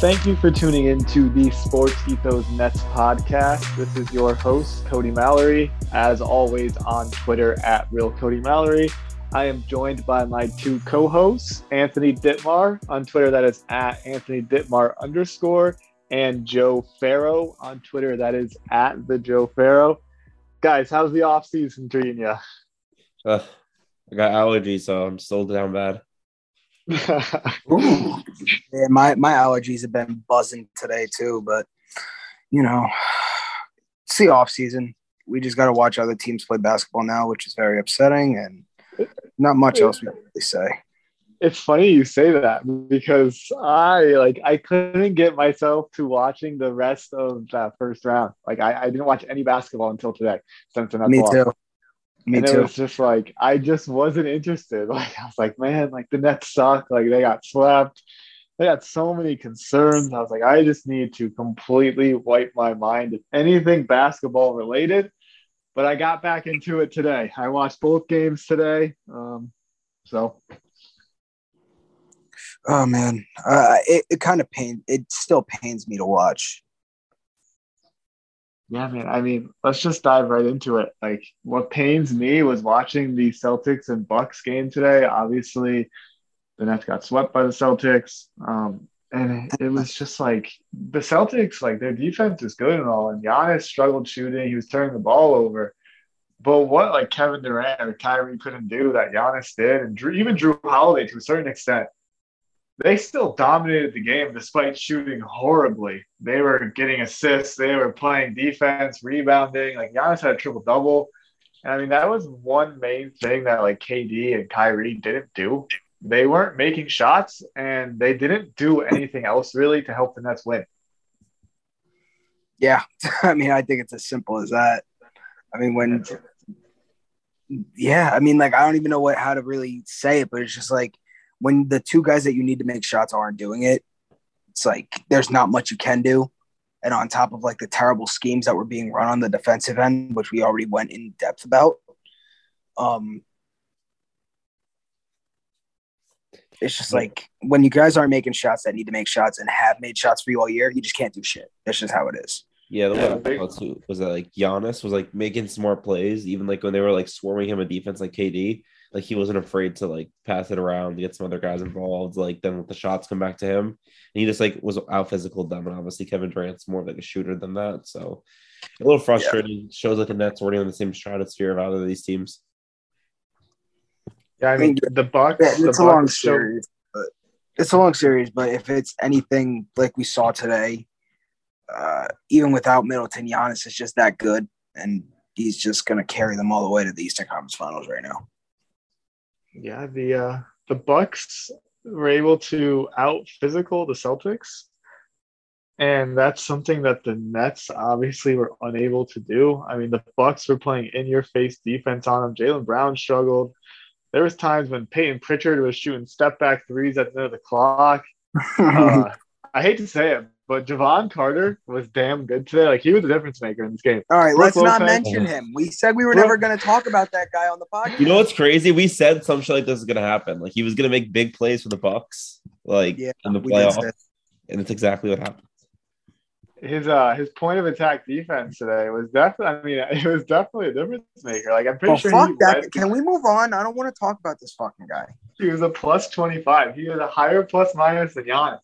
Thank you for tuning in to the Sports Ethos Nets podcast. This is your host, Cody Mallory, as always on Twitter at Real Cody Mallory. I am joined by my two co-hosts, Anthony Ditmar on Twitter, that is at Anthony Ditmar underscore, and Joe Farrow on Twitter, that is at the Joe Farrow. Guys, how's the off season treating you? Uh, I got allergies, so I'm still down bad. Yeah, my my allergies have been buzzing today too, but you know, it's the off season. We just got to watch other teams play basketball now, which is very upsetting, and not much else we can really say. It's funny you say that because I like I couldn't get myself to watching the rest of that first round. Like I, I didn't watch any basketball until today. Since Me too. Me and too. it was just like I just wasn't interested. Like I was like, man, like the Nets suck. Like they got swept. They got so many concerns. I was like, I just need to completely wipe my mind if anything basketball related. But I got back into it today. I watched both games today. Um, so Oh man, uh, it it kind of pain. It still pains me to watch. Yeah, man. I mean, let's just dive right into it. Like, what pains me was watching the Celtics and Bucks game today. Obviously, the Nets got swept by the Celtics, um, and it, was just like the Celtics. Like their defense is good and all, and Giannis struggled shooting. He was turning the ball over. But what like Kevin Durant or Kyrie couldn't do that Giannis did, and Jrue, even Jrue Holiday to a certain extent, they still dominated the game despite shooting horribly. They were getting assists, they were playing defense, rebounding. Like Giannis had a triple double. And I mean, that was one main thing that like KD and Kyrie didn't do. They weren't making shots and they didn't do anything else really to help the Nets win. Yeah, I mean, I think it's as simple as that. I mean, when, yeah, I mean, like I don't even know what how to really say it, but it's just like when the two guys that you need to make shots aren't doing it, it's like there's not much you can do. And on top of like the terrible schemes that were being run on the defensive end, which we already went in depth about, um, it's just like when you guys aren't making shots that need to make shots and have made shots for you all year, you just can't do shit. That's just how it is. Yeah, the Yeah, one big- I thought too was that like Giannis was like making smart plays, even like when they were like swarming him a defense like KD. Like he wasn't afraid to like pass it around get some other guys involved. Like then with the shots come back to him, and he just like was out physical them. And obviously Kevin Durant's more like a shooter than that. So a little frustrating. Shows like the Nets already on the same stratosphere of either of these teams. Yeah, I mean the Bucks. Yeah, the it's a long Bucks showed- series, but it's a long series. But if it's anything like we saw today, uh, even without Middleton, Giannis is just that good, and he's just going to carry them all the way to the Eastern Conference Finals right now. Yeah, the uh, the Bucks were able to out physical the Celtics, and that's something that the Nets obviously were unable to do. I mean, the Bucks were playing in your face defense on them. Jaylen Brown struggled. There was times when Peyton Pritchard was shooting step back threes at the end of the clock. Uh, I hate to say it, but Jevon Carter was damn good today. Like he was a difference maker in this game. All right, Brook let's not mention him. We said we were Brook- never going to talk about that guy on the podcast. You know what's crazy? We said some shit like this is gonna happen. Like he was gonna make big plays for the Bucks, like Yeah, in the we playoffs, and it's exactly what happened. His uh his point of attack defense today was definitely. I mean, it was definitely a difference maker. Like I'm pretty Well, sure fuck he, that. led- Can we move on? I don't want to talk about this fucking guy. he was a plus twenty five. He was a higher plus minus than Giannis.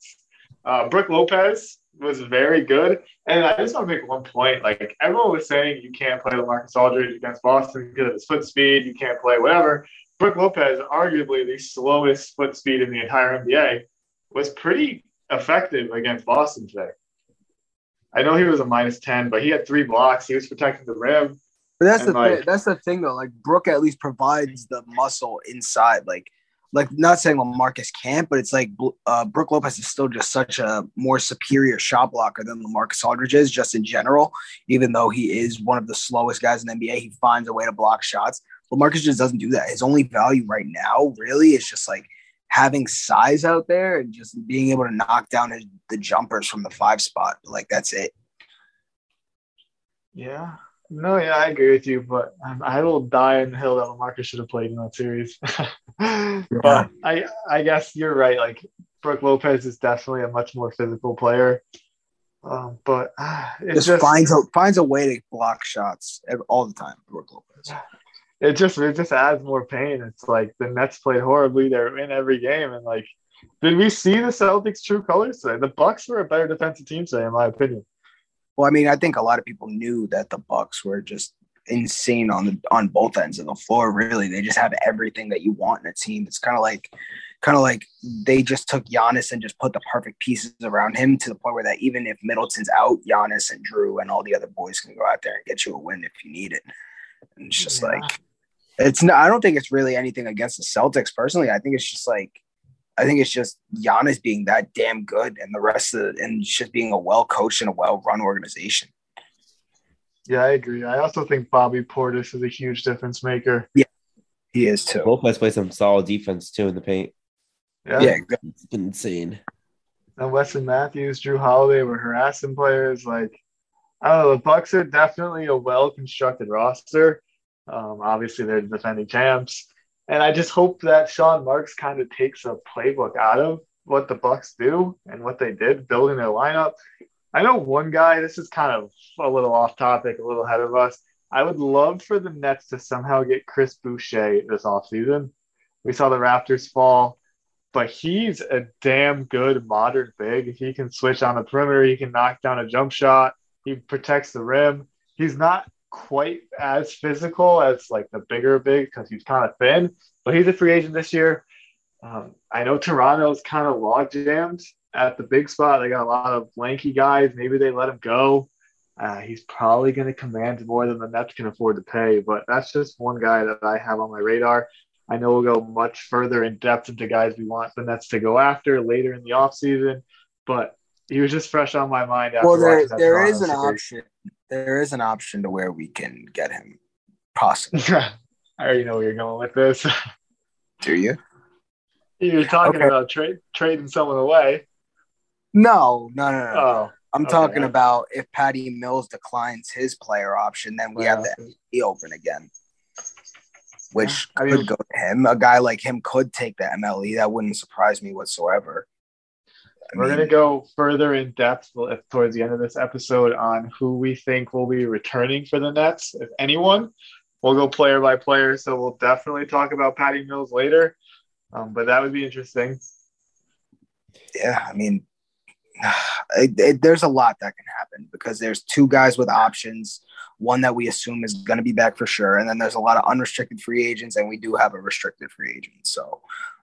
Uh, Brook Lopez was very good, and I just want to make one point. Like everyone was saying, you can't play LaMarcus Aldridge against Boston because of his foot speed. You can't play whatever. Brook Lopez, arguably the slowest foot speed in the entire NBA, was pretty effective against Boston today. I know he was a minus 10, but he had three blocks. He was protecting the rim. But that's And, the like- thing. That's the thing though. Like Brook at least provides the muscle inside. Like, like not saying LaMarcus can't, but it's like uh, Brook Lopez is still just such a more superior shot blocker than LaMarcus Aldridge is, just in general. Even though he is one of the slowest guys in the NBA, he finds a way to block shots. LaMarcus just doesn't do that. His only value right now, really, is just like having size out there and just being able to knock down his, the jumpers from the five spot. Like that's it. Yeah. No, yeah, I agree with you, but um, I will die in the hill that LaMarcus should have played in that series. but I, I guess you're right. Like Brook Lopez is definitely a much more physical player. Um, but uh, it just, just, finds a finds a way to block shots all the time. Brook Lopez. it just it just adds more pain. It's like the Nets played horribly. They're in every game, and like, did we see the Celtics' true colors today? The Bucks were a better defensive team today, in my opinion. Well, I mean, I think a lot of people knew that the Bucks were just insane on the on both ends of the floor. Really, they just have everything that you want in a team. It's kind of like, kind of like they just took Giannis and just put the perfect pieces around him to the point where that even if Middleton's out, Giannis and Jrue and all the other boys can go out there and get you a win if you need it. And it's just Yeah. like, it's not. I don't think it's really anything against the Celtics personally. I think it's just like. I think it's just Giannis being that damn good, and the rest of, and just being a well coached and a well run organization. Yeah, I agree. I also think Bobby Portis is a huge difference maker. Yeah, he is too. Lopez plays some solid defense too in the paint. Yeah. Yeah, exactly. It's been insane. and Wesley Matthews, Jrue Holiday were harassing players. Like, I don't know, the Bucks are definitely a well constructed roster. Um, obviously, they're defending champs, and I just hope that Sean Marks kind of takes a playbook out of what the Bucks do and what they did building their lineup. I know one guy. This is kind of a little off topic, a little ahead of us. I would love for the Nets to somehow get Chris Boucher this offseason. We saw the Raptors fall but he's a damn good modern big. He can switch on the perimeter. He can knock down a jump shot. He protects the rim. He's not quite as physical as like the bigger big because he's kind of thin, but he's a free agent this year. Um, I know Toronto's kind of log jammed at the big spot. They got a lot of lanky guys. Maybe they let him go. Uh, he's probably going to command more than the Nets can afford to pay, but that's just one guy that I have on my radar. I know we'll go much further in depth into guys we want the Nets to go after later in the offseason, but he was just fresh on my mind. After Well, there there an series. option. There is an option to where we can get him. Possibly. I already know where you're going with this. Do you? You're talking Okay. about tra- trading someone away. No, no, no, no. Oh, I'm okay. talking about if Patty Mills declines his player option, then we have the. MLE open again, which I could mean- go to him. A guy like him could take the MLE. That wouldn't surprise me whatsoever. I We're mean, going to go further in depth towards the end of this episode on who we think will be returning for the Nets, if anyone. We'll go player by player, so we'll definitely talk about Patty Mills later. Um, but that would be interesting. yeah, I mean, it, it- there's a lot that can happen because there's two guys with options, one that we assume is going to be back for sure, and then there's a lot of unrestricted free agents, and we do have a restricted free agent. So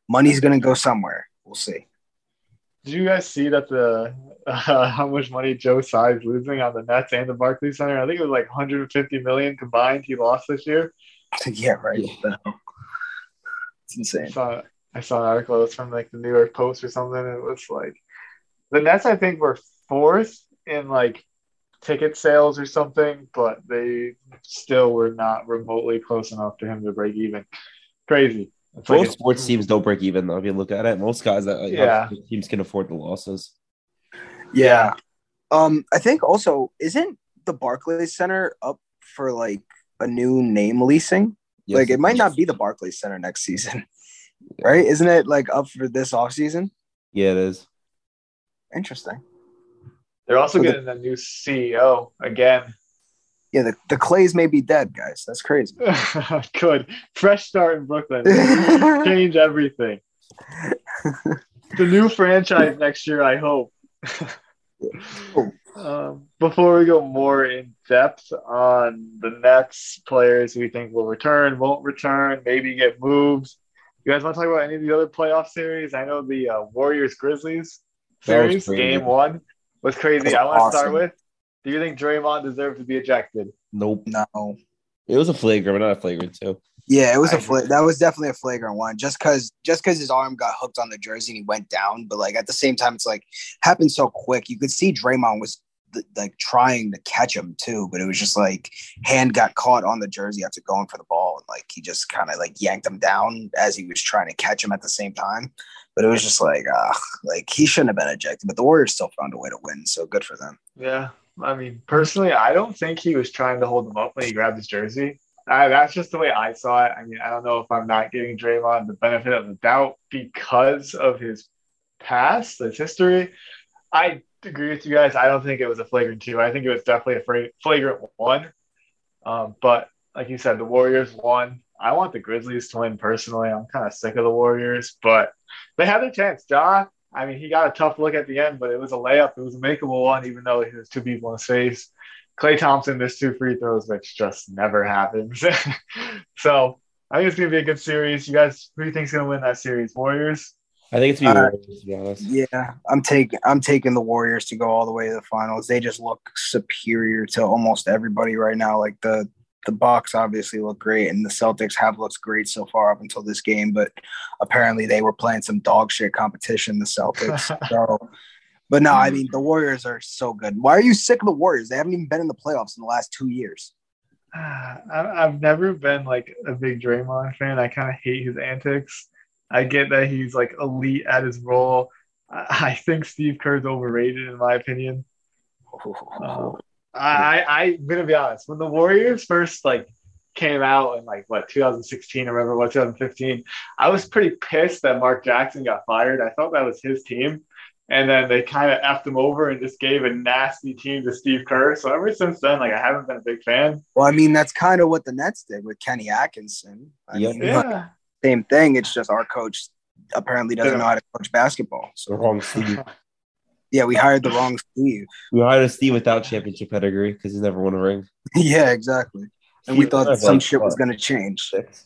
money's going to go somewhere. We'll see. Did you guys see that the uh, how much money Joe Tsai is losing on the Nets and the Barclays Center? I think it was like 150 million combined. He lost this year. yeah, right. It's insane. I saw, I saw an article. It was from like the New York Post or something. it was like the Nets. I think were fourth in like ticket sales or something, but they still were not remotely close enough to him to break even. Crazy. It's Most like sports teams don't break even though. If you look at it, most guys that like, yeah. teams can afford the losses. Yeah. Um, I think also isn't the Barclays Center up for like a new name leasing? Yes, like it might not be the Barclays Center next season, right? Isn't it like up for this off season? Yeah, it is. Interesting. They're also so getting the, a new CEO again. Yeah, the, the Clays may be dead, guys. That's crazy. Good. Fresh start in Brooklyn. Change everything. the new franchise next year, I hope. um, before we go more in depth on the Nets players we think will return, won't return, maybe get moved. You guys want to talk about any of the other playoff series? I know the uh, Warriors Grizzlies series, game one was crazy. Was I want to awesome. start with do you think Draymond deserved to be ejected? Nope. No. It was a flagrant, but not a flagrant two. Yeah, it was a fl- that was definitely a flagrant one. Just because just because his arm got hooked on the jersey and he went down, but like at the same time, it's like happened so quick. You could see Draymond was like trying to catch him too, but it was just like hand got caught on the jersey after going for the ball, and like he just kind of like yanked him down as he was trying to catch him at the same time. But it was just like, ah, like he shouldn't have been ejected, but the Warriors still found a way to win, so good for them. Yeah, I mean, personally, I don't think he was trying to hold him up when he grabbed his jersey. I, that's just the way I saw it. I mean, I don't know if I'm not giving Draymond the benefit of the doubt because of his past, his history. I agree with you guys. I don't think it was a flagrant two. I think it was definitely a flagrant one. Um, but like you said, the Warriors won. I want the Grizzlies to win personally. I'm kind of sick of the Warriors, but they had their chance. Ja I mean, he got a tough look at the end, but it was a layup. It was a makeable one, even though he was two people in his face. Klay Thompson missed two free throws, which just never happens. so I think it's gonna be a good series. You guys, who do you think's gonna win that series? Warriors. I think it's gonna be uh, Warriors. To be honest. Yeah, I'm taking I'm taking the Warriors to go all the way to the finals. They just look superior to almost everybody right now. Like the the Bucks obviously look great, and the Celtics have looked great so far up until this game. But apparently, they were playing some dog shit competition. The Celtics. so, but no, I mean the Warriors are so good. Why are you sick of the Warriors? They haven't even been in the playoffs in the last two years. I've never been like a big Draymond fan. I kind of hate his antics. I get that he's like elite at his role. I think Steve Kerr's overrated in my opinion. Um, I, I am gonna be honest. When the Warriors first like came out in like what 2016 I remember what 2015, I was pretty pissed that Mark Jackson got fired. I thought that was his team. And then they kind of effed him over and just gave a nasty team to Steve Kerr. So ever since then, like I haven't been a big fan. Well, I mean, that's kind of what the Nets did with Kenny Atkinson. I yep. mean, yeah. same thing. It's just our coach apparently doesn't yeah. know how to coach basketball. So wrong Yeah, we hired the wrong Steve. We hired a Steve without championship pedigree because he's never won a ring. yeah, exactly. And we thought some shit was going to change. Six.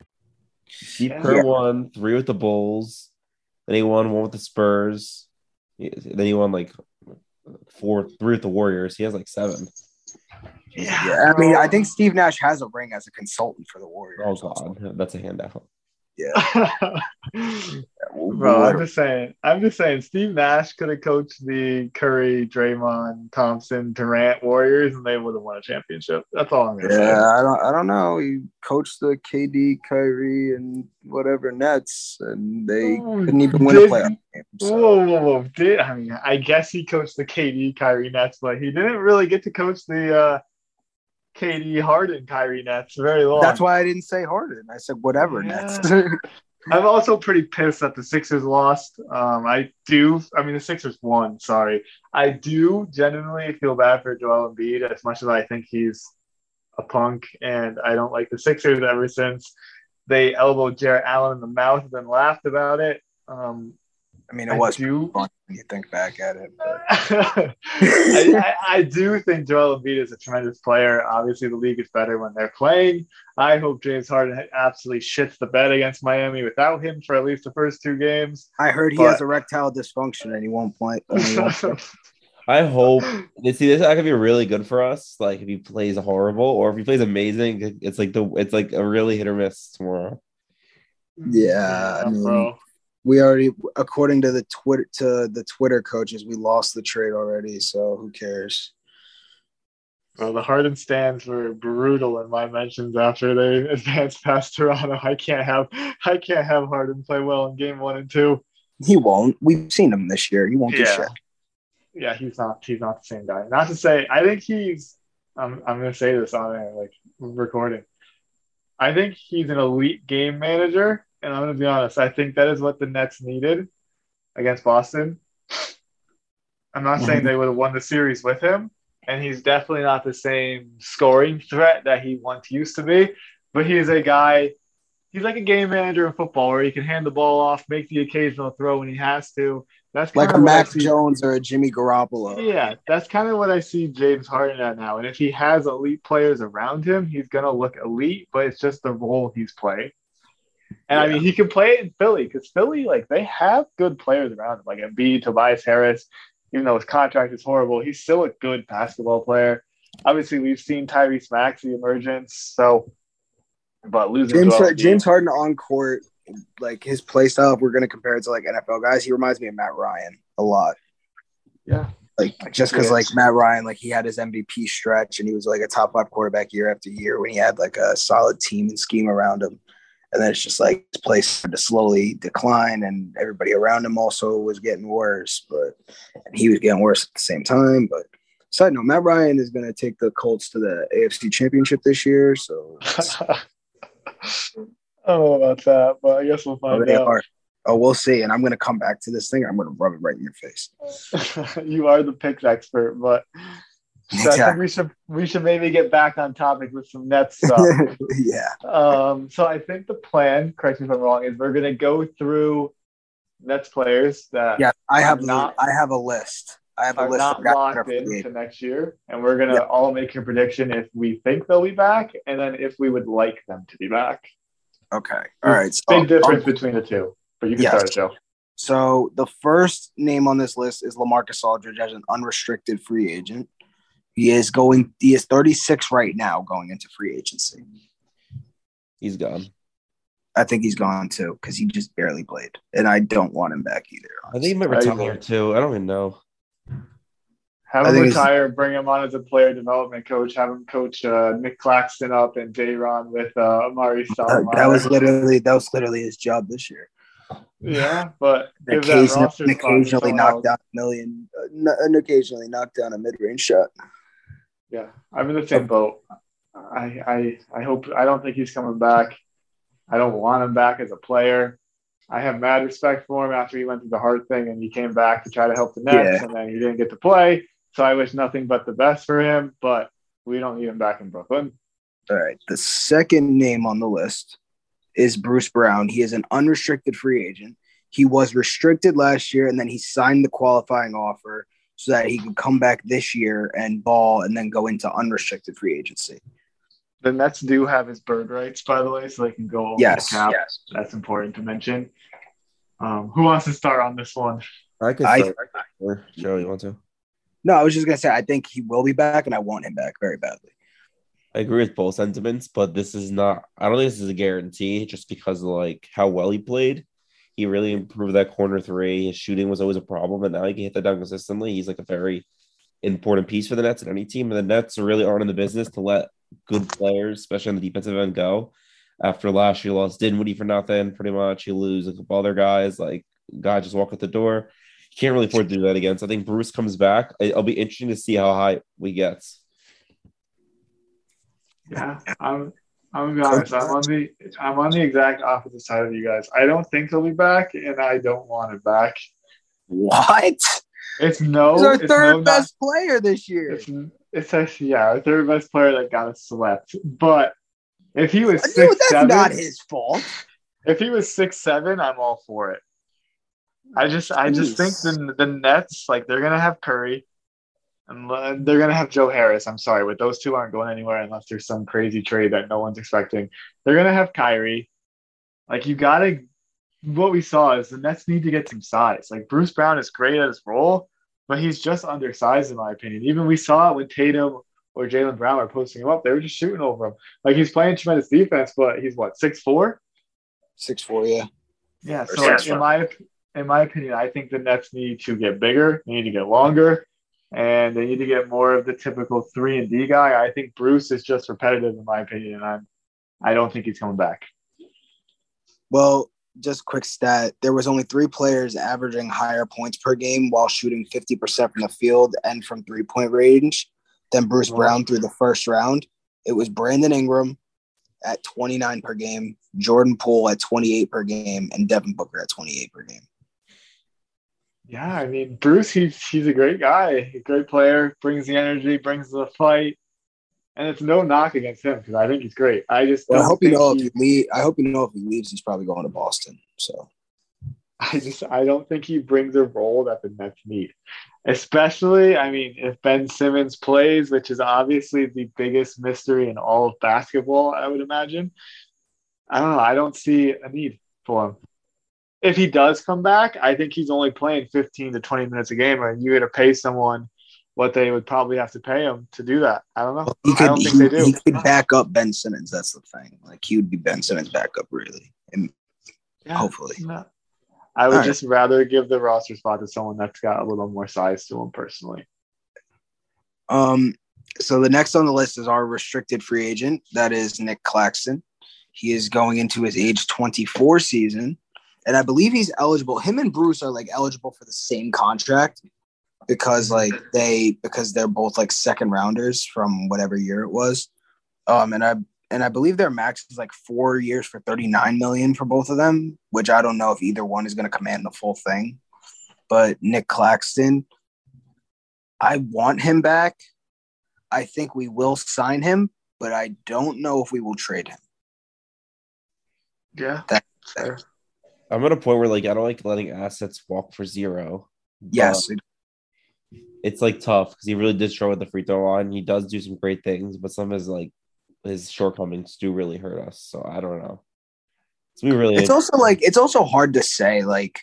Steve Kerr won three with the Bulls. Then he won one with the Spurs. Then he won like four, three with the Warriors. He has like seven. Yeah, I mean, I think Steve Nash has a ring as a consultant for the Warriors. Oh god, that's a handout. Yeah, Bro, I'm just saying. I'm just saying. Steve Nash could have coached the Curry, Draymond, Thompson, Durant Warriors, and they would have won a championship. That's all I'm gonna say. yeah. I don't, I don't know. He coached the KD, Kyrie, and whatever Nets, and they Oh, couldn't even win a playoff game. So. Whoa, whoa, whoa! Did I mean? I guess he coached the KD, Kyrie Nets, but he didn't really get to coach the uh, KD, Harden, Kyrie Nets very long. That's why I didn't say Harden. I said whatever Yeah. Nets. I'm also pretty pissed that the Sixers lost. Um, I do. I mean, the Sixers won. Sorry, I do genuinely feel bad for Joel Embiid as much as I think he's a punk, and I don't like the Sixers ever since they elbowed Jarrett Allen in the mouth and then laughed about it. Um, I mean, I it was do. fun when you think back at it. I, I, I do think Joel Embiid is a tremendous player. Obviously, the league is better when they're playing. I hope James Harden absolutely shits the bed against Miami without him for at least the first two games. I heard he But- has erectile dysfunction and he won't play. he won't play. I hope you see this that could be really good for us. Like if he plays horrible or if he plays amazing, it's like the it's like a really hit or miss tomorrow. Yeah, I mean, bro. We already, according to the Twitter to the Twitter coaches, we lost the trade already. So who cares? Well, the Harden stands were brutal in my mentions after they advanced past Toronto. I can't have I can't have Harden play well in game one and two. He won't. We've seen him this year. He won't do Yeah. shit. Yeah, he's not he's not the same guy. Not to say I think he's I'm I'm gonna say this on air, like recording. I think he's an elite game manager, and I'm gonna be honest, I think that is what the Nets needed against Boston. I'm not saying mm-hmm. they would have won the series with him, and he's definitely not the same scoring threat that he once used to be, but he's a guy he's like a game manager in football where he can hand the ball off, make the occasional throw when he has to. That's Like a kinda what I Mac Jones or a Jimmy Garoppolo. yeah, that's kind of what I see James Harden at now. And if he has elite players around him, he's gonna look elite, but it's just the role he's playing. And I mean, he can play in Philly because Philly, like, they have good players around him, like Embiid, Tobias Harris. Even though his contract is horrible, he's still a good basketball player. Obviously, we've seen Tyrese Maxey emergence. So, but losing James James Harden on court, like his play style, if we're gonna compare it to like NFL guys, he reminds me of Matt Ryan a lot. yeah, Like just because like Matt Ryan, like he had his MVP stretch and he was like a top five quarterback year after year when he had like a solid team and scheme around him. And then it's just like his play started to slowly decline and everybody around him also was getting worse, but and he was getting worse at the same time. But side note, Matt Ryan is gonna take the Colts to the AFC championship this year. So I don't know about that, but I guess we'll find out. are. Oh, we'll see. And I'm gonna come back to this thing. I'm gonna rub it right in your face. you are the picks expert, but so I think we should we should maybe get back on topic with some Nets stuff. yeah. um, so I think the plan, correct me if I'm wrong, is we're gonna go through Nets players that Yeah. I have not I have a list. I have a list not of guys that are locked in to next year, and we're gonna Yeah. all make a prediction if we think they'll be back, and then if we would like them to be back. Okay. All right. So, Big difference um, between the two, but you can Yes. start it, Joe. so the first name on this list is LaMarcus Aldridge as an unrestricted free agent. He is going. He is 36 right now, going into free agency. He's gone. I think he's gone too because he just barely played, and I don't want him back either. I think he might Right. retire too. I don't even know. Have him retire, bring him on as a player development coach, have him coach uh, Nick Claxton up and Day'Ron with uh, Amar'e Uh, Stoudemire. that was literally that was literally his job this year. yeah, but give Occasionally, roster occasionally someone knock down a million, uh, n- and occasionally knock down a mid-range shot. Yeah, I'm in the same boat. I, I I hope I don't think he's coming back. I don't want him back as a player. I have mad respect for him after he went through the hard thing and he came back to try to help the Nets Yeah. and then he didn't get to play. So I wish nothing but the best for him, but we don't need him back in Brooklyn. All right. The second name on the list is Bruce Brown. He is an unrestricted free agent. He was restricted last year, and then he signed the qualifying offer so that he could come back this year and ball, and then go into unrestricted free agency. The Nets do have his bird rights, by the way, so they can go over Yes. the cap. Yes. That's important to mention. Um, who wants to start on this one? I could I- start. Or Joe, you want to? No, I was just gonna say I think he will be back, and I want him back very badly. I agree with both sentiments, but this is not. I don't think this is a guarantee, just because of like how well he played. He really improved that corner three. His shooting was always a problem, and now he can hit the dunk consistently. He's like a very important piece for the Nets and any team. And the Nets really aren't in the business to let good players, especially on the defensive end, go. After last year, lost Dinwiddie for nothing, pretty much. You lose a couple other guys, like guys just walk out the door. You can't really afford to do that again. So I think Bruce comes back. It'll be interesting to see how high we get. Yeah, I'm. I'm gonna be honest. I'm on the. I'm on the exact opposite side of you guys. I don't think he'll be back, and I don't want him back. What? It's no. He's our third no, best player this year. It's it's actually yeah, our third best player that got us swept. But if he was Dude, six that's seven, not his fault. if he was six seven, I'm all for it. I just I just think the the Nets like they're gonna have Curry, and uh, they're gonna have Joe Harris. I'm sorry, but those two aren't going anywhere unless there's some crazy trade that no one's expecting. They're gonna have Kyrie. Like you gotta. What we saw is the Nets need to get some size. Like Bruce Brown is great at his role, but he's just undersized in my opinion. Even we saw it when Tatum or Jaylen Brown were posting him up; they were just shooting over him. Like he's playing tremendous defense, but he's what six four. Yeah. Yeah. So six in my in my opinion, I think the Nets need to get bigger. They need to get longer, and they need to get more of the typical three and D guy. I think Bruce is just repetitive, in my opinion, and I'm I don't think he's coming back. Well, just quick stat: there was only three players averaging higher points per game while shooting fifty percent from the field and from three point range than Bruce. Brown through the first round. It was Brandon Ingram at twenty nine per game, Jordan Poole at twenty eight per game, and Devin Booker at twenty eight per game. Yeah, I mean Bruce, he's he's a great guy, a great player, brings the energy, brings the fight, and it's no knock against him because I think he's great. I just Well, I hope you know he- if he leave, I hope you know if he leaves, he's probably going to Boston. So I just I don't think he brings a role that the Nets need. Especially, I mean, if Ben Simmons plays, which is obviously the biggest mystery in all of basketball, I would imagine. I don't know. I don't see a need for him. If he does come back, I think he's only playing 15 to 20 minutes a game, and you're going to pay someone what they would probably have to pay him to do that. I don't know. he I could don't think he, they do. he could back up Ben Simmons. That's the thing. Like he would be Ben Simmons' backup, really, and Yeah. hopefully. No. I would All right. just rather give the roster spot to someone that's got a little more size to him personally. Um, so the next on the list is our restricted free agent. That is Nick Claxton. He is going into his age 24 season, and I believe he's eligible. Him and Bruce are like eligible for the same contract because like they because they're both like second rounders from whatever year it was. Um, and I and I believe their max is like four years for 39 million for both of them, which I don't know if either one is going to command the full thing. But Nick Claxton, I want him back. I think we will sign him, but I don't know if we will trade him. Yeah. That- fair. I'm at a point where like I don't like letting assets walk for zero. Yes, it's like tough because he really did show at the free throw line. He does do some great things, but some of his like his shortcomings do really hurt us. So I don't know. It's we really it's also like it's also hard to say like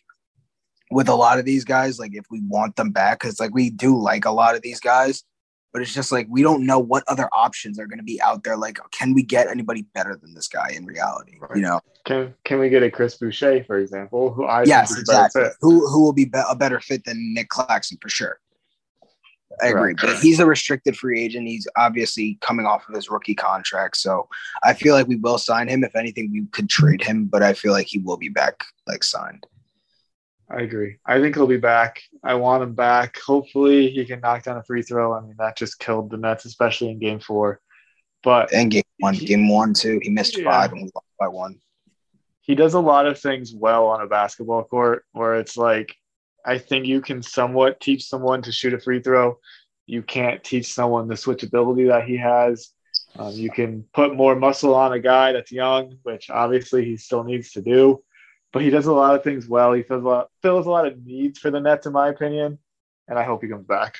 with a lot of these guys like if we want them back because like we do like a lot of these guys but it's just like we don't know what other options are going to be out there. Like, can we get anybody better than this guy in reality? Right. You know? Can can we get a Chris Boucher, for example, who I yes, think is a better exactly. Who who will be, be a better fit than Nick Claxton for sure. I agree, Right. but he's a restricted free agent. He's obviously coming off of his rookie contract, so I feel like we will sign him. If anything, we could trade him, but I feel like he will be back, like signed. I agree. I think he'll be back. I want him back. Hopefully, he can knock down a free throw. I mean, that just killed the Nets, especially in Game Four. But And game one, He- game one, two, he missed Yeah. five and we lost by one. he does a lot of things well on a basketball court where it's like I think you can somewhat teach someone to shoot a free throw. You can't teach someone the switchability that he has. Um, you can put more muscle on a guy that's young, which obviously he still needs to do. But he does a lot of things well. He fills a lot, fills a lot of needs for the Nets, in my opinion. And I hope he comes back.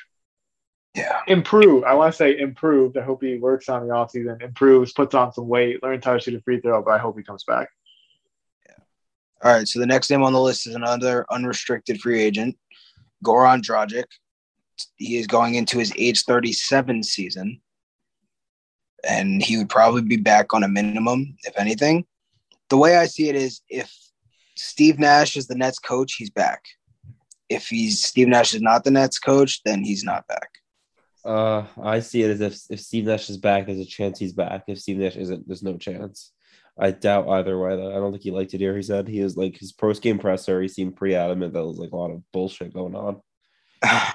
Yeah. Improve. I want to say improved. I hope he works on the offseason, improves, puts on some weight, learns how to shoot a free throw. But I hope he comes back. Yeah. All right. So the next name on the list is another unrestricted free agent, Goran Dragic. He is going into his age 37 season. And he would probably be back on a minimum, if anything. The way I see it is if Steve Nash is the Nets coach, he's back. If he's Steve Nash is not the Nets coach, then he's not back. Uh, I see it as if if Steve Nash is back, there's a chance he's back. If Steve Nash isn't, there's no chance. I doubt either way. Though I don't think he liked it here. He said he was like his post game presser. He seemed pretty adamant that there was like a lot of bullshit going on. Yeah,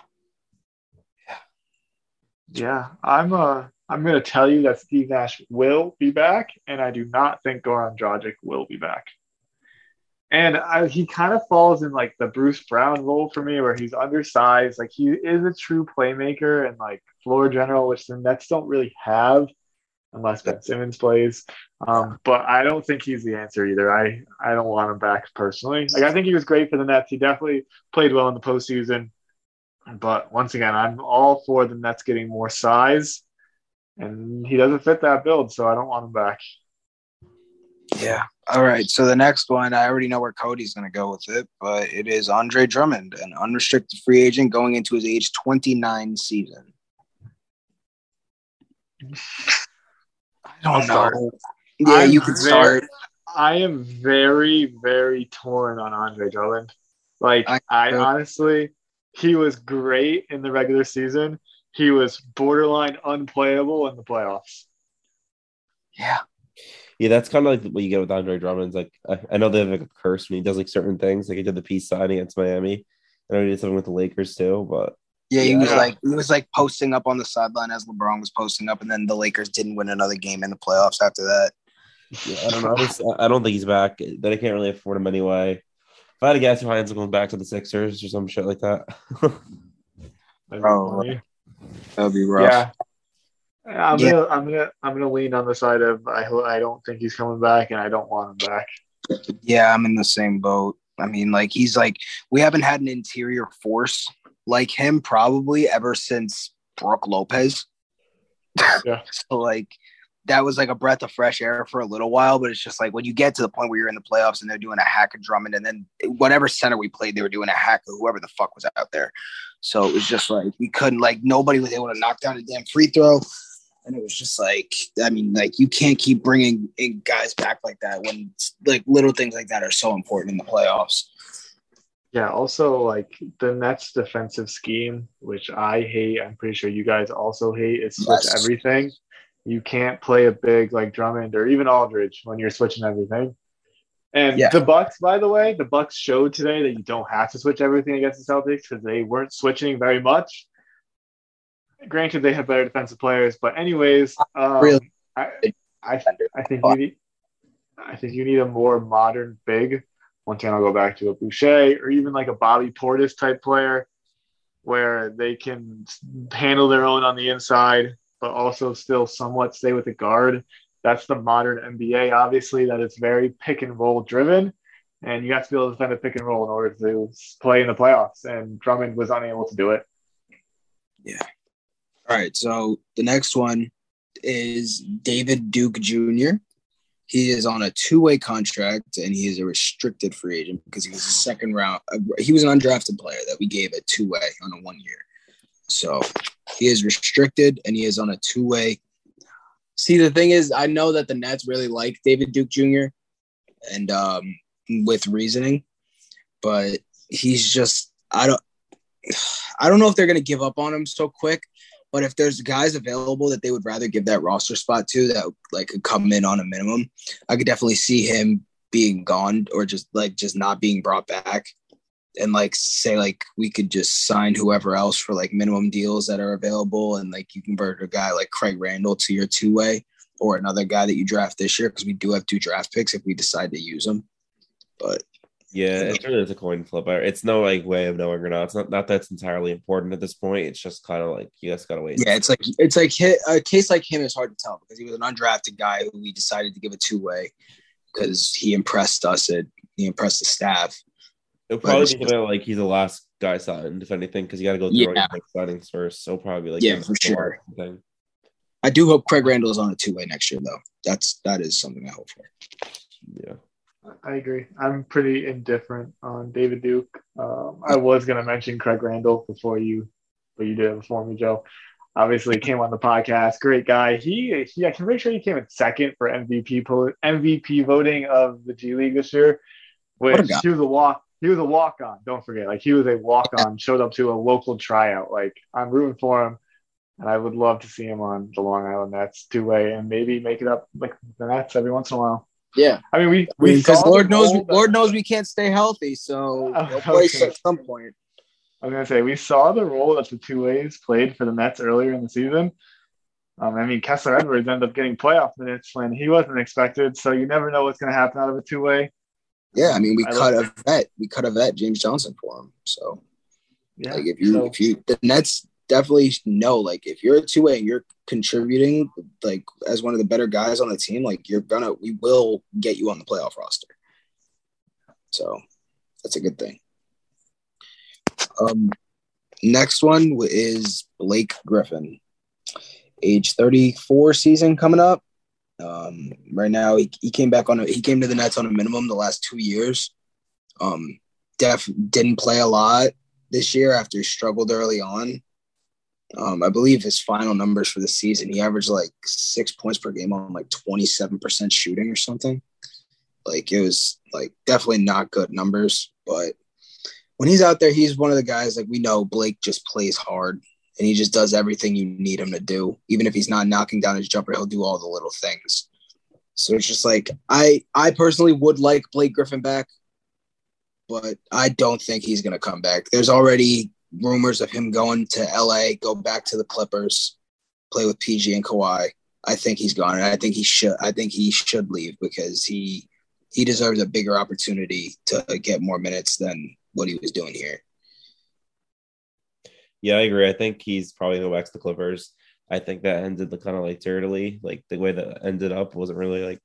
yeah, I'm uh I'm gonna tell you that Steve Nash will be back, and I do not think Goran Dragic will be back. And I, he kind of falls in like the Bruce Brown role for me, where he's undersized. Like he is a true playmaker and like floor general, which the Nets don't really have unless Ben Simmons plays. Um, but I don't think he's the answer either. I I don't want him back personally. Like I think he was great for the Nets. He definitely played well in the postseason. But once again, I'm all for the Nets getting more size, and he doesn't fit that build, so I don't want him back. Yeah. All right. So the next one, I already know where Cody's going to go with it, but it is Andre Drummond, an unrestricted free agent going into his age 29 season. I don't know. Yeah, I'm you can very- start. I am very, very torn on Andre Drummond. Like I- I, honestly, he was great in the regular season. He was borderline unplayable in the playoffs. Yeah. Yeah, that's kind of like what you get with Andre Drummond's. Like I, I know they have like a curse when he does like certain things. Like he did the peace sign against Miami. I know he did something with the Lakers too, but Yeah, he was like he was like posting up on the sideline as LeBron was posting up, and then the Lakers didn't win another game in the playoffs after that. yeah, I don't know. I, just, I don't think he's back. Then I can't really afford him anyway. If I had to guess, he ends up going back to the Sixers or some shit like that. That'd be Oh. That would be rough. Yeah. I'm Yeah. gonna I'm gonna I'm gonna lean on the side of I I don't think he's coming back and I don't want him back. Yeah, I'm in the same boat. I mean, like he's like we haven't had an interior force like him probably ever since Brook Lopez. Yeah. so like that was like a breath of fresh air for a little while, but it's just like when you get to the point where you're in the playoffs and they're doing a hack of Drummond, and then whatever center we played, they were doing a hack of whoever the fuck was out there. So it was just like we couldn't like nobody was able to knock down a damn free throw. And it was just like, I mean, like you can't keep bringing in guys back like that when like little things like that are so important in the playoffs. Yeah, also like the Nets defensive scheme, which I hate, I'm pretty sure you guys also hate, is switch Yes. everything. You can't play a big like Drummond or even Aldridge when you're switching everything. And Yeah. the Bucks, by the way, the Bucks showed today that you don't have to switch everything against the Celtics because they weren't switching very much. Granted, they have better defensive players, but anyways, um, Really? I, I, I think you need, I think you need a more modern big. Once again, I'll go back to a Boucher or even like a Bobby Portis type player, where they can handle their own on the inside, but also still somewhat stay with the guard. That's the modern NBA. Obviously, that it's very pick and roll driven, and you have to be able to defend a pick and roll in order to play in the playoffs. And Drummond was unable to do it. All right. So the next one is David Duke Jr. He is on a two way contract and he is a restricted free agent because he was a second round. uh, He was an undrafted player that we gave a two way on a one year. So he is restricted and he is on a two way. See, the thing is, I know that the Nets really like David Duke Jr. and um, with reasoning, but he's just I don't I don't know if they're gonna give up on him so quick. But if there's guys available that they would rather give that roster spot to that like could come in on a minimum, I could definitely see him being gone or just like just not being brought back and like say like we could just sign whoever else for like minimum deals that are available and like you convert a guy like Craig Randall to your two way or another guy that you draft this year because we do have two draft picks if we decide to use them. But yeah, it's really a coin flip. It's no like way of knowing or not. It's not not that's entirely important at this point. It's just kind of like you just gotta wait. Yeah, it's like it's like a case like him is hard to tell because he was an undrafted guy who we decided to give a two way because he impressed us. At, he impressed the staff It'll probably be about like he's the last guy signed, if anything, because you got to go through yeah. like signings first. So probably like yeah, for sure. I do hope Craig Randall is on a two way next year, though. That's that is something I hope for. Yeah, I agree. I'm pretty indifferent on David Duke. Um, I was gonna mention Craig Randall before you, but you did it before me, Joe. Obviously, came on the podcast. Great guy. He, he I can make sure he came in second for MVP MVP voting of the G League this year, which he was a walk he was a walk on. Don't forget, like he was a walk on. Showed up to a local tryout. Like I'm rooting for him, and I would love to see him on the Long Island Nets two way and maybe make it up like the Nets every once in a while. Yeah, I mean we we because Lord knows Lord knows we can't stay healthy, so they'll play at some point. I was gonna say we saw the role that the two ways played for the Nets earlier in the season. Um, I mean, Kessler Edwards ended up getting playoff minutes when he wasn't expected, so you never know what's going to happen out of a two way. Yeah, I mean, we I cut a vet. We cut a vet, James Johnson, for him. So, yeah, like if you so, if you the Nets definitely know like if you're a two way and you're contributing like as one of the better guys on the team, like you're gonna we will get you on the playoff roster. So that's a good thing. Um, next one is Blake Griffin, age 34 season coming up. Um, right now, he, he came back on. A, he came to the Nets on a minimum the last two years. Um, Def didn't play a lot this year after he struggled early on. Um, I believe his final numbers for the season, he averaged like six points per game on like 27% shooting or something. Like it was like definitely not good numbers, but when he's out there, he's one of the guys like we know Blake just plays hard and he just does everything you need him to do. Even if he's not knocking down his jumper, he'll do all the little things. So it's just like I I personally would like Blake Griffin back, but I don't think he's gonna come back. There's already rumors of him going to LA, go back to the Clippers, play with PG and Kawhi. I think he's gone, and I think he should. I think he should leave because he he deserves a bigger opportunity to get more minutes than what he was doing here. Yeah, I agree. I think he's probably going to back to the Clippers. I think that ended the kind of like dirtily. Like the way that ended up wasn't really like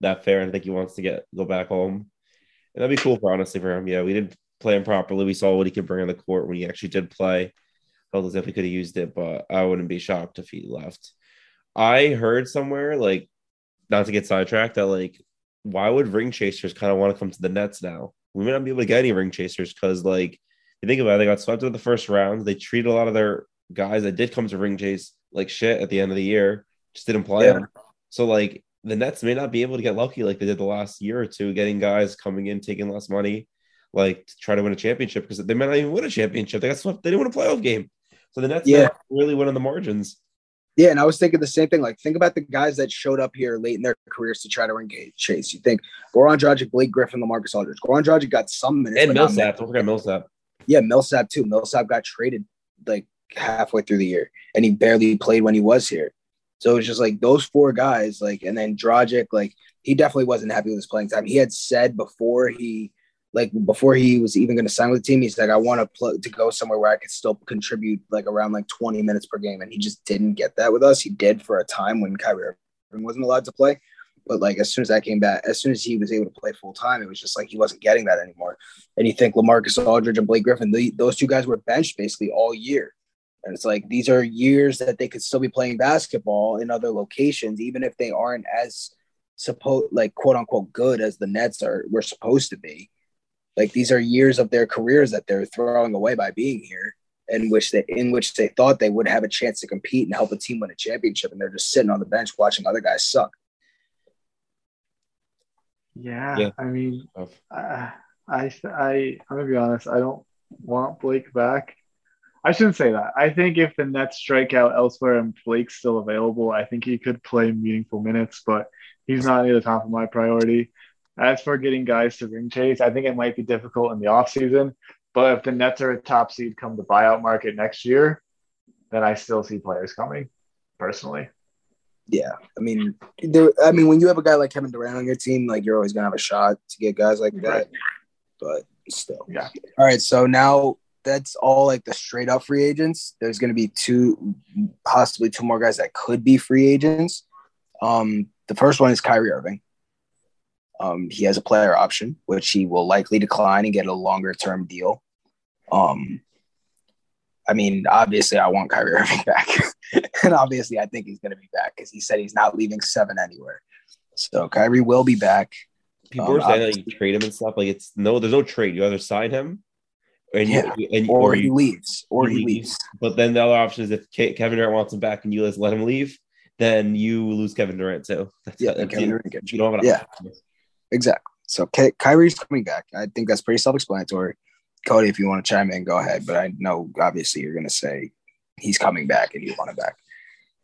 that fair. I think he wants to get go back home. And that'd be cool for honestly for him. Yeah, we did play him properly. We saw what he could bring on the court when he actually did play. Felt as if we could have used it, but I wouldn't be shocked if he left. I heard somewhere like not to get sidetracked that like why would ring chasers kind of want to come to the Nets now? We may not be able to get any ring chasers because like you think about it, they got swept in the first round. They treated a lot of their guys that did come to ring chase like shit at the end of the year, just didn't play yeah. them. So like the Nets may not be able to get lucky like they did the last year or two, getting guys coming in, taking less money, like to try to win a championship because they might not even win a championship. They got swept. They didn't win a playoff game. So the Nets yeah. really win on the margins. Yeah, and I was thinking the same thing. Like, think about the guys that showed up here late in their careers to try to engage Chase. You think Goran Dragic, Blake Griffin, LaMarcus Aldridge. Goran Dragic got some minutes. And Millsap. Don't forget Millsap. Yeah, Millsap too. Millsap got traded like halfway through the year, and he barely played when he was here. So it's just like those four guys, like, and then Dragic, like, he definitely wasn't happy with his playing time. He had said before he, like, before he was even going to sign with the team, he's like, I want to play to go somewhere where I could still contribute like around like 20 minutes per game, and he just didn't get that with us. He did for a time when Kyrie Irving wasn't allowed to play, but like as soon as I came back, as soon as he was able to play full time, it was just like he wasn't getting that anymore. And you think LaMarcus Aldridge and Blake Griffin, the, those two guys were benched basically all year. And it's like these are years that they could still be playing basketball in other locations, even if they aren't as supposed like quote unquote good as the Nets are were supposed to be. Like these are years of their careers that they're throwing away by being here. in which they in which they thought they would have a chance to compete and help a team win a championship, and they're just sitting on the bench watching other guys suck. Yeah, Yeah. I mean, Tough. I, I, I, I'm gonna be honest. I don't want Blake back. I shouldn't say that. I think if the Nets strike out elsewhere and Blake's still available, I think he could play meaningful minutes, but he's not near the top of my priority. As for getting guys to ring chase, I think it might be difficult in the offseason. But if the Nets are a top seed come the buyout market next year, then I still see players coming, personally. Yeah, I mean, there. I mean, when you have a guy like Kevin Durant on your team, like you're always gonna have a shot to get guys like that. Right. But still, Yeah. All right, so now that's all like the straight up free agents. There's gonna be two, possibly two more guys that could be free agents. Um, the first one is Kyrie Irving. Um, he has a player option, which he will likely decline and get a longer term deal. Um, I mean, obviously, I want Kyrie Irving back, and obviously, I think he's going to be back because he said he's not leaving seven anywhere. So Kyrie will be back. People Um, are saying that you trade him and stuff. Like it's no, there's no trade. You either sign him, and Yeah. you, and, Or he you- leaves, or he he leaves. leaves. But then the other option is if Ke- Kevin Durant wants him back and you just let him leave, then you lose Kevin Durant too. That's, Yeah, Kevin. Durant gets you don't have an Yeah. option. Exactly. So Ky- Kyrie's coming back. I think that's pretty self-explanatory. Cody, if you want to chime in, go ahead. But I know obviously you're going to say he's coming back and you want him back.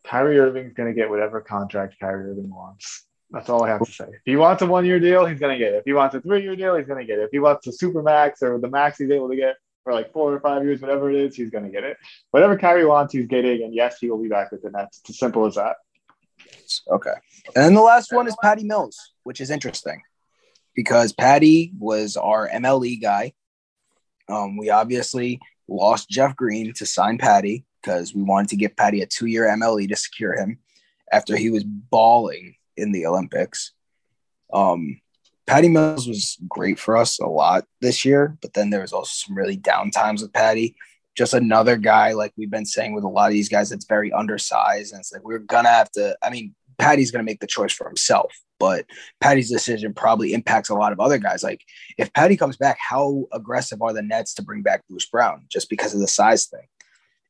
Kyrie Irving's going to get whatever contract Kyrie Irving wants. That's all I have to say. If he wants a one year deal, he's going to get it. If he wants a three year deal, he's going to get it. If he wants the super max or the max he's able to get for like four or five years, whatever it is, he's going to get it. Whatever Kyrie wants, he's getting. And yes, he will be back with the Nets. It's as simple as that. Okay. And then the last one is Patty Mills, which is interesting because Patty was our MLE guy. Um, we obviously lost Jeff Green to sign Patty because we wanted to give Patty a two year MLE to secure him after he was balling in the Olympics. Um, Patty Mills was great for us a lot this year, but then there was also some really down times with Patty. Just another guy, like we've been saying with a lot of these guys, that's very undersized. And it's like we're gonna have to. I mean, Patty's gonna make the choice for himself, but Patty's decision probably impacts a lot of other guys. Like if Patty comes back, how aggressive are the Nets to bring back Bruce Brown just because of the size thing?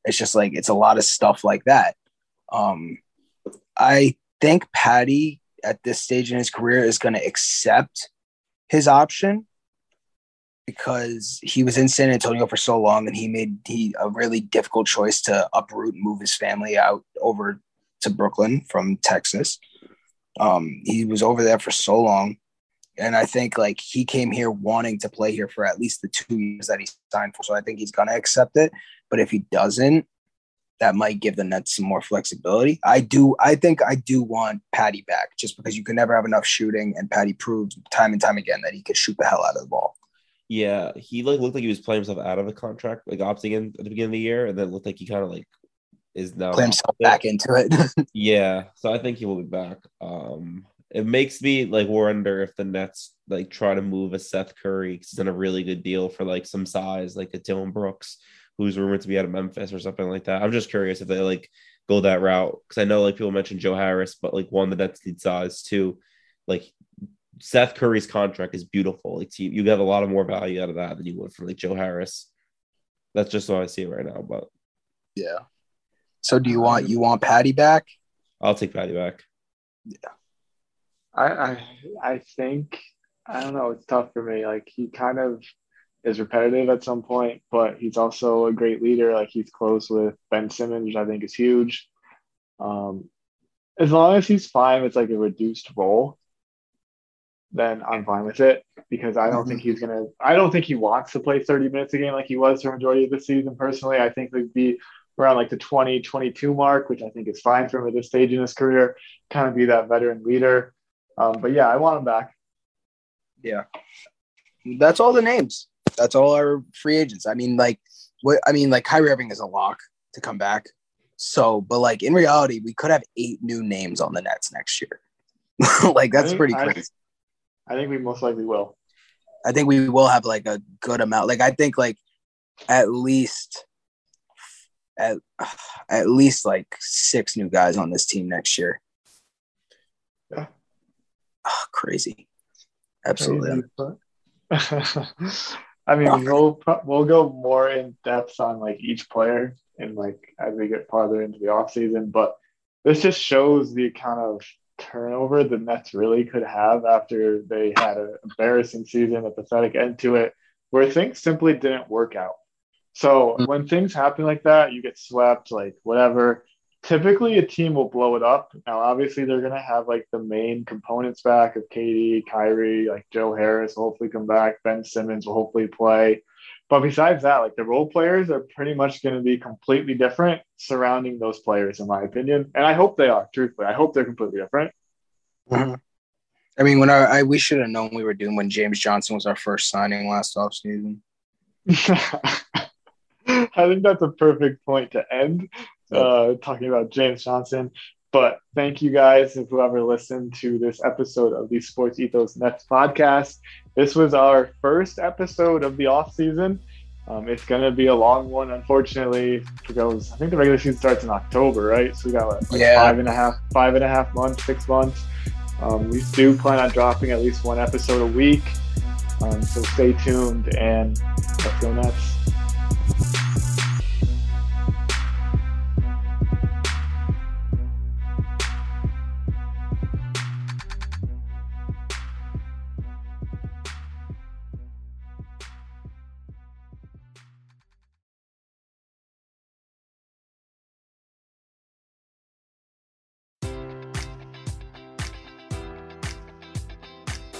It's just like it's a lot of stuff like that. Um, I think Patty at this stage in his career is going to accept his option because he was in San Antonio for so long and he made he a really difficult choice to uproot and move his family out over to Brooklyn from Texas. Um, he was over there for so long. And I think like he came here wanting to play here for at least the two years that he signed for. So I think he's gonna accept it. But if he doesn't, that might give the Nets some more flexibility. I do. I think I do want Patty back just because you can never have enough shooting, and Patty proved time and time again that he could shoot the hell out of the ball. Yeah, he like looked like he was playing himself out of the contract, like opting in at the beginning of the year, and then looked like he kind of like is now Play himself back into it. Yeah, so I think he will be back. Um, it makes me like wonder if the Nets like try to move a Seth Curry 'cause he's in a really good deal for like some size, like a Dillon Brooks, who's rumored to be out of Memphis or something like that. I'm just curious if they like go that route because I know like people mentioned Joe Harris, but like one the Nets need size too. Like Seth Curry's contract is beautiful. Like you, you get a lot of more value out of that than you would from like Joe Harris. That's just how I see it right now. But yeah. So do you want you want Patty back? I'll take Patty back. Yeah. I, I I think I don't know. It's tough for me. Like he kind of is repetitive at some point, but he's also a great leader. Like he's close with Ben Simmons, which I think is huge. Um, as long as he's fine with like a reduced role, then I'm fine with it because I don't think he's gonna. I don't think he wants to play 30 minutes a game like he was for majority of the season. Personally, I think it'd be around like the 20, 22 mark, which I think is fine for him at this stage in his career. Kind of be that veteran leader. Um, but yeah, I want him back. Yeah. That's all the names. That's all our free agents. I mean, like, what I mean, like Kyrie Irving is a lock to come back. So, but like in reality, we could have eight new names on the Nets next year. like that's think- pretty I- crazy. I think we most likely will. I think we will have like a good amount. Like I think like at least at at least like six new guys on this team next year. Yeah. Ah, crazy. Absolutely. I mean, we'll we'll go more in depth on like each player and like as we get farther into the off season, but this just shows the kind of turnover the Nets really could have after they had an embarrassing season, a pathetic end to it, where things simply didn't work out. So mm-hmm. when things happen like that, you get swept, like whatever. Typically, a team will blow it up. Now, obviously, they're going to have like the main components back of KD, Kyrie, like Joe Harris will hopefully come back. Ben Simmons will hopefully play. But besides that, like the role players are pretty much going to be completely different surrounding those players, in my opinion. And I hope they are, truthfully. I hope they're completely different. Mm-hmm. I mean, when I, I we should have known we were doing when James Johnson was our first signing last offseason. I think that's a perfect point to end uh, talking about James Johnson. But thank you guys, if whoever listened to this episode of the Sports Ethos Nets podcast. This was our first episode of the off season. Um, it's going to be a long one, unfortunately, because I think the regular season starts in October, right? So we got like yeah. five and a half, five and a half months, six months. Um, we do plan on dropping at least one episode a week. Um, so stay tuned and let's go Nets.